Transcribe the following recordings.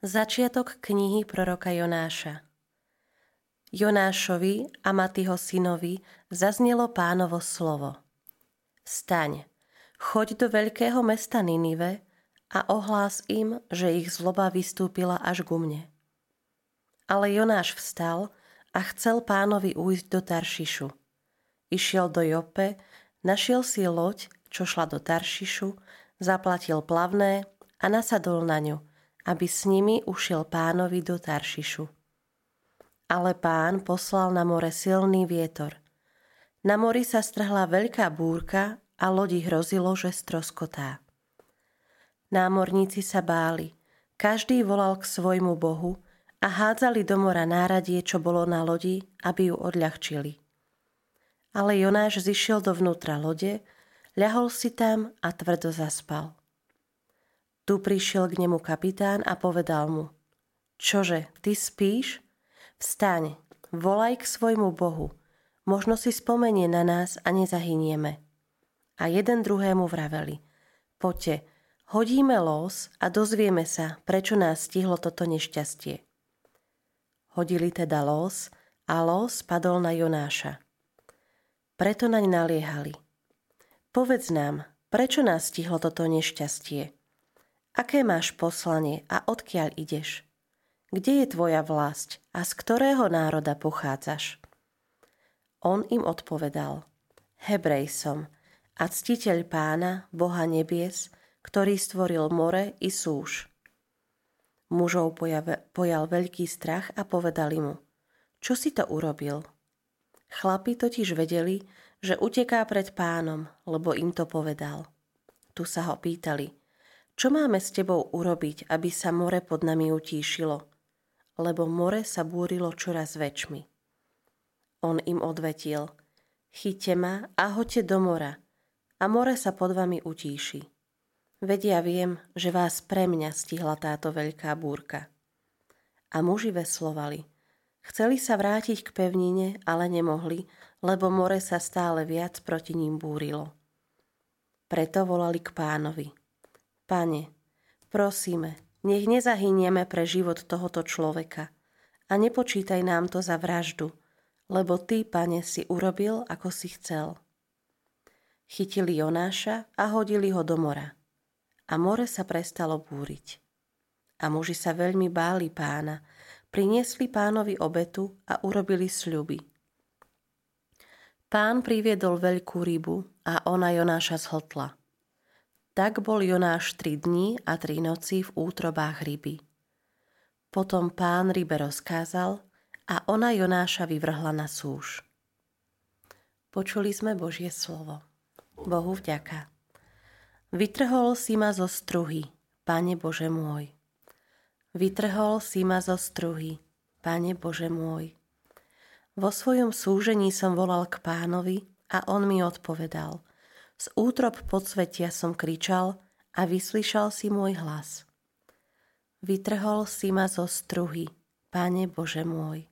Začiatok knihy proroka Jonáša Jonášovi a Matyho synovi zaznelo pánovo slovo. Staň, choď do veľkého mesta Ninive a ohlás im, že ich zloba vystúpila až ku mne. Ale Jonáš vstal a chcel pánovi ujsť do Taršišu. Išiel do Jope, našiel si loď, čo šla do Taršišu, zaplatil plavné a nasadol na ňu – aby s nimi ušiel pánovi do Taršišu. Ale pán poslal na more silný vietor. Na mori sa strhla veľká búrka a lodi hrozilo, že stroskotá. Námorníci sa báli, každý volal k svojmu bohu a hádzali do mora náradie, čo bolo na lodi, aby ju odľahčili. Ale Jonáš zišiel dovnútra lode, ľahol si tam a tvrdo zaspal. Tu prišiel k nemu kapitán a povedal mu, čože, ty spíš? Vstaň, volaj k svojmu Bohu, možno si spomenie na nás a nezahynieme. A jeden druhému vraveli, poďte, hodíme los a dozvieme sa, prečo nás stihlo toto nešťastie. Hodili teda los a los padol na Jonáša. Preto naň naliehali. Povedz nám, prečo nás stihlo toto nešťastie? Aké máš poslanie a odkiaľ ideš? Kde je tvoja vlast a z ktorého národa pochádzaš? On im odpovedal, Hebrej som a ctiteľ pána, Boha nebies, ktorý stvoril more i súž. Mužov pojal veľký strach a povedali mu, čo si to urobil? Chlapi totiž vedeli, že uteká pred pánom, lebo im to povedal. Tu sa ho pýtali – čo máme s tebou urobiť, aby sa more pod nami utíšilo? Lebo more sa búrilo čoraz väčšmi. On im odvetil, chyťte ma a hoďte do mora a more sa pod vami utíši. Vedia viem, že vás pre mňa stihla táto veľká búrka. A muži veslovali. Chceli sa vrátiť k pevnine, ale nemohli, lebo more sa stále viac proti ním búrilo. Preto volali k pánovi – Pane, prosíme, nech nezahynieme pre život tohoto človeka a nepočítaj nám to za vraždu, lebo Ty, Pane, si urobil, ako si chcel. Chytili Jonáša a hodili ho do mora. A more sa prestalo búriť. A muži sa veľmi báli pána, priniesli pánovi obetu a urobili sľuby. Pán priviedol veľkú rybu a ona Jonáša zhltla – tak bol Jonáš tri dní a tri noci v útrobách ryby. Potom pán rybe rozkázal a ona Jonáša vyvrhla na súž. Počuli sme Božie slovo. Bohu vďaka. Vytrhol si ma zo struhy, Pane Bože môj. Vytrhol si ma zo struhy, Pane Bože môj. Vo svojom súžení som volal k pánovi a on mi odpovedal – z útrob podsvetia som kričal a vyslyšal si môj hlas. Vytrhol si ma zo struhy, Pane Bože môj.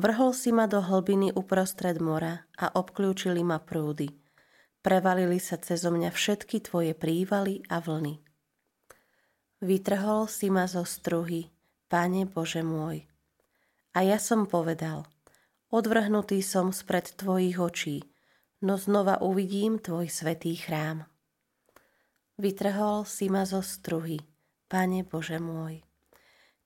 Vrhol si ma do hlbiny uprostred mora a obklúčili ma prúdy. Prevalili sa cezo mňa všetky tvoje prívaly a vlny. Vytrhol si ma zo struhy, Pane Bože môj. A ja som povedal, odvrhnutý som spred tvojich očí, no znova uvidím tvoj svetý chrám. Vytrhol si ma zo struhy, Pane Bože môj.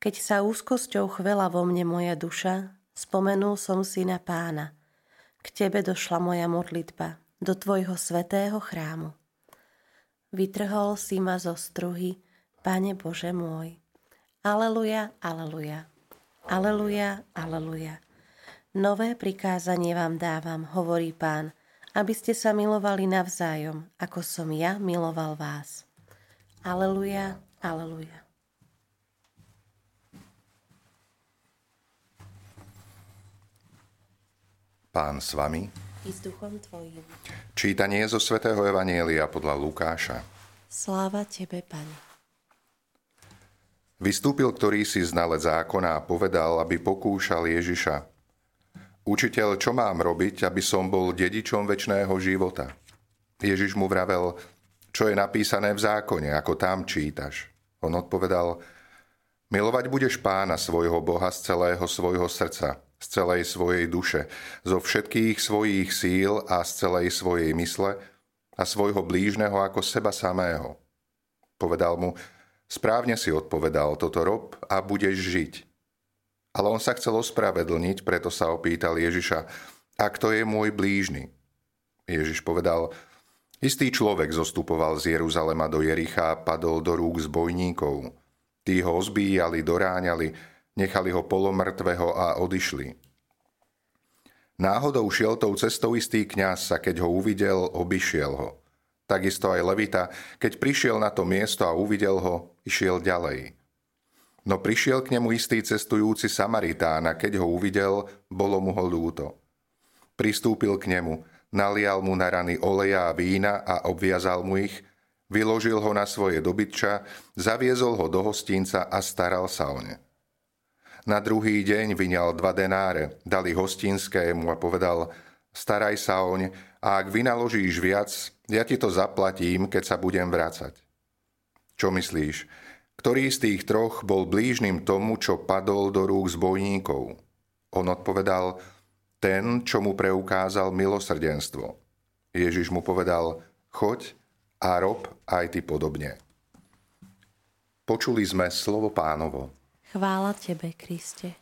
Keď sa úzkosťou chvela vo mne moja duša, spomenul som si na pána. K tebe došla moja modlitba, do tvojho svetého chrámu. Vytrhol si ma zo struhy, Pane Bože môj. Aleluja, aleluja. Aleluja, aleluja. Nové prikázanie vám dávam, hovorí pán, aby ste sa milovali navzájom, ako som ja miloval vás. Aleluja, aleluja. Pán s vami. I s duchom tvojim. Čítanie zo svätého Evanielia podľa Lukáša. Sláva tebe, Pane. Vystúpil ktorý si znalec zákona a povedal, aby pokúšal Ježiša – Učiteľ, čo mám robiť, aby som bol dedičom väčšného života? Ježiš mu vravel, čo je napísané v zákone, ako tam čítaš. On odpovedal, Milovať budeš pána svojho Boha z celého svojho srdca, z celej svojej duše, zo všetkých svojich síl a z celej svojej mysle a svojho blížneho ako seba samého. Povedal mu, správne si odpovedal, toto rob a budeš žiť. Ale on sa chcel ospravedlniť, preto sa opýtal Ježiša, a kto je môj blížny? Ježiš povedal, istý človek zostupoval z Jeruzalema do Jericha a padol do rúk zbojníkov. Tí ho ozbíjali, doráňali, nechali ho polomrtvého a odišli. Náhodou šiel tou cestou istý kňaz a keď ho uvidel, obišiel ho. Takisto aj Levita, keď prišiel na to miesto a uvidel ho, išiel ďalej. No prišiel k nemu istý cestujúci Samaritán a keď ho uvidel, bolo mu ho ľúto. Pristúpil k nemu, nalial mu na rany oleja a vína a obviazal mu ich, vyložil ho na svoje dobytča, zaviezol ho do hostinca a staral sa o ne. Na druhý deň vyňal dva denáre, dali hostinskému a povedal, staraj sa oň a ak vynaložíš viac, ja ti to zaplatím, keď sa budem vrácať. Čo myslíš? Ktorý z tých troch bol blížnym tomu, čo padol do rúk zbojníkov? On odpovedal, ten, čo mu preukázal milosrdenstvo. Ježiš mu povedal, choď a rob aj ty podobne. Počuli sme slovo pánovo. Chvála Tebe, Kriste.